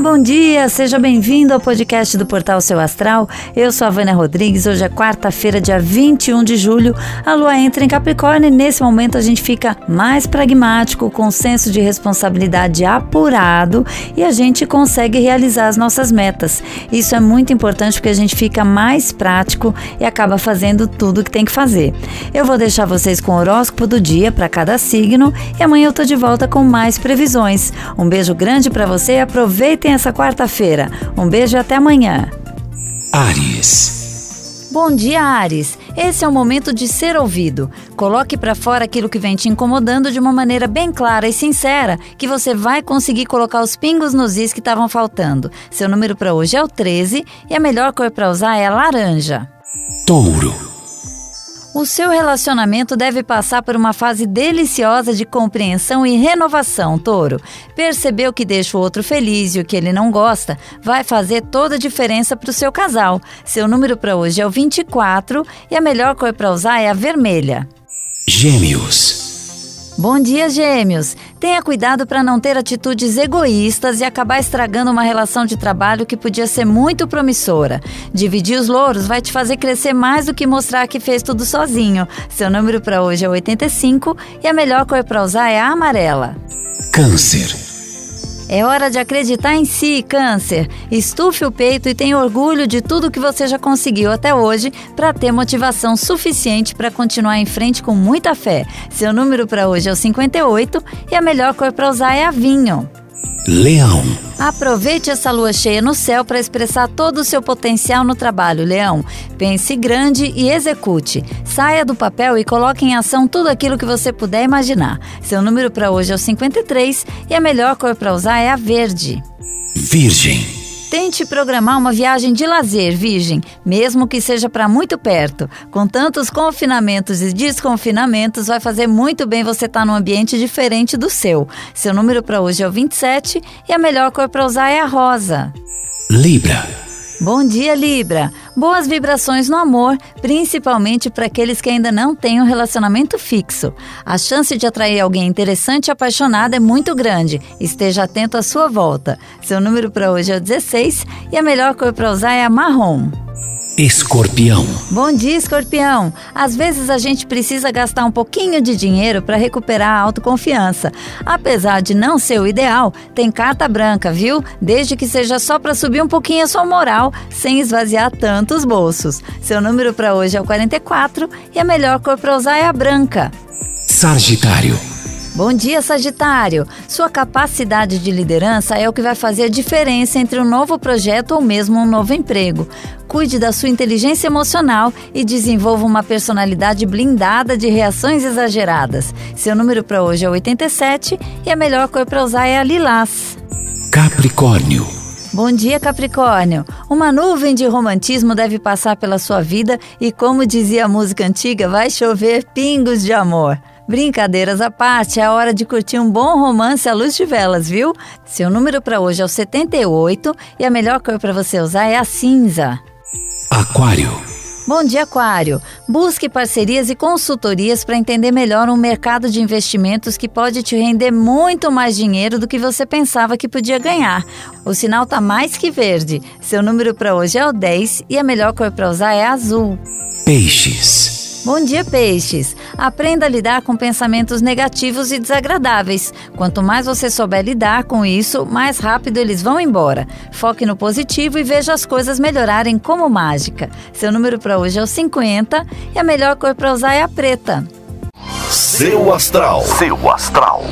bom dia! Seja bem-vindo ao podcast do Portal Seu Astral. Eu sou a Vânia Rodrigues. Hoje é quarta-feira, dia 21 de julho. A lua entra em Capricórnio e nesse momento a gente fica mais pragmático, com senso de responsabilidade apurado e a gente consegue realizar as nossas metas. Isso é muito importante porque a gente fica mais prático e acaba fazendo tudo o que tem que fazer. Eu vou deixar vocês com o horóscopo do dia para cada signo e amanhã eu tô de volta com mais previsões. Um beijo grande para você e aproveitem essa quarta-feira. Um beijo e até amanhã. Ares. Bom dia, Ares. Esse é o momento de ser ouvido. Coloque para fora aquilo que vem te incomodando de uma maneira bem clara e sincera, que você vai conseguir colocar os pingos nos is que estavam faltando. Seu número para hoje é o 13 e a melhor cor para usar é a laranja. Touro. O seu relacionamento deve passar por uma fase deliciosa de compreensão e renovação, touro. Perceber o que deixa o outro feliz e o que ele não gosta vai fazer toda a diferença para o seu casal. Seu número para hoje é o 24 e a melhor cor para usar é a vermelha. Gêmeos. Bom dia, gêmeos! Tenha cuidado para não ter atitudes egoístas e acabar estragando uma relação de trabalho que podia ser muito promissora. Dividir os louros vai te fazer crescer mais do que mostrar que fez tudo sozinho. Seu número para hoje é 85 e a melhor cor para usar é a amarela. Câncer. É hora de acreditar em si, Câncer. Estufe o peito e tenha orgulho de tudo que você já conseguiu até hoje para ter motivação suficiente para continuar em frente com muita fé. Seu número para hoje é o 58 e a melhor cor para usar é a vinho. Leão. Aproveite essa lua cheia no céu para expressar todo o seu potencial no trabalho, Leão. Pense grande e execute. Saia do papel e coloque em ação tudo aquilo que você puder imaginar. Seu número para hoje é o 53 e a melhor cor para usar é a verde. Virgem. Tente programar uma viagem de lazer, Virgem, mesmo que seja para muito perto. Com tantos confinamentos e desconfinamentos, vai fazer muito bem você estar tá num ambiente diferente do seu. Seu número para hoje é o 27 e a melhor cor para usar é a rosa. Libra. Bom dia, Libra. Boas vibrações no amor, principalmente para aqueles que ainda não têm um relacionamento fixo. A chance de atrair alguém interessante e apaixonado é muito grande. Esteja atento à sua volta. Seu número para hoje é o 16 e a melhor cor para usar é a marrom. Escorpião. Bom dia, Escorpião. Às vezes a gente precisa gastar um pouquinho de dinheiro para recuperar a autoconfiança. Apesar de não ser o ideal, tem carta branca, viu? Desde que seja só para subir um pouquinho a sua moral, sem esvaziar tantos bolsos. Seu número para hoje é o 44 e a melhor cor para usar é a branca. Sagitário. Bom dia, Sagitário! Sua capacidade de liderança é o que vai fazer a diferença entre um novo projeto ou mesmo um novo emprego. Cuide da sua inteligência emocional e desenvolva uma personalidade blindada de reações exageradas. Seu número para hoje é 87 e a melhor cor para usar é a lilás. Capricórnio. Bom dia, Capricórnio. Uma nuvem de romantismo deve passar pela sua vida e, como dizia a música antiga, vai chover pingos de amor. Brincadeiras à parte, é hora de curtir um bom romance à luz de velas, viu? Seu número para hoje é o 78 e a melhor cor para você usar é a cinza. Aquário. Bom dia, Aquário. Busque parcerias e consultorias para entender melhor um mercado de investimentos que pode te render muito mais dinheiro do que você pensava que podia ganhar. O sinal está mais que verde. Seu número para hoje é o 10 e a melhor cor para usar é azul. Peixes. Bom dia, peixes! Aprenda a lidar com pensamentos negativos e desagradáveis. Quanto mais você souber lidar com isso, mais rápido eles vão embora. Foque no positivo e veja as coisas melhorarem como mágica. Seu número para hoje é o 50 e a melhor cor para usar é a preta. Seu astral. Seu astral.